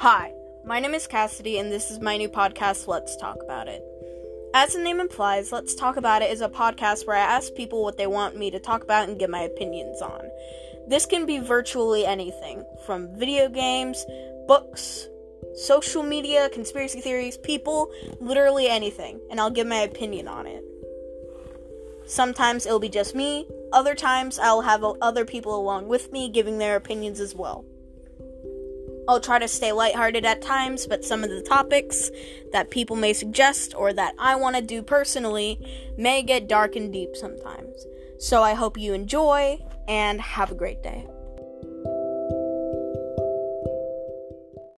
Hi, my name is Cassidy, and this is my new podcast, Let's Talk About It. As the name implies, Let's Talk About It is a podcast where I ask people what they want me to talk about and give my opinions on. This can be virtually anything from video games, books, social media, conspiracy theories, people, literally anything, and I'll give my opinion on it. Sometimes it'll be just me, other times I'll have other people along with me giving their opinions as well. I'll try to stay lighthearted at times, but some of the topics that people may suggest or that I want to do personally may get dark and deep sometimes. So I hope you enjoy and have a great day.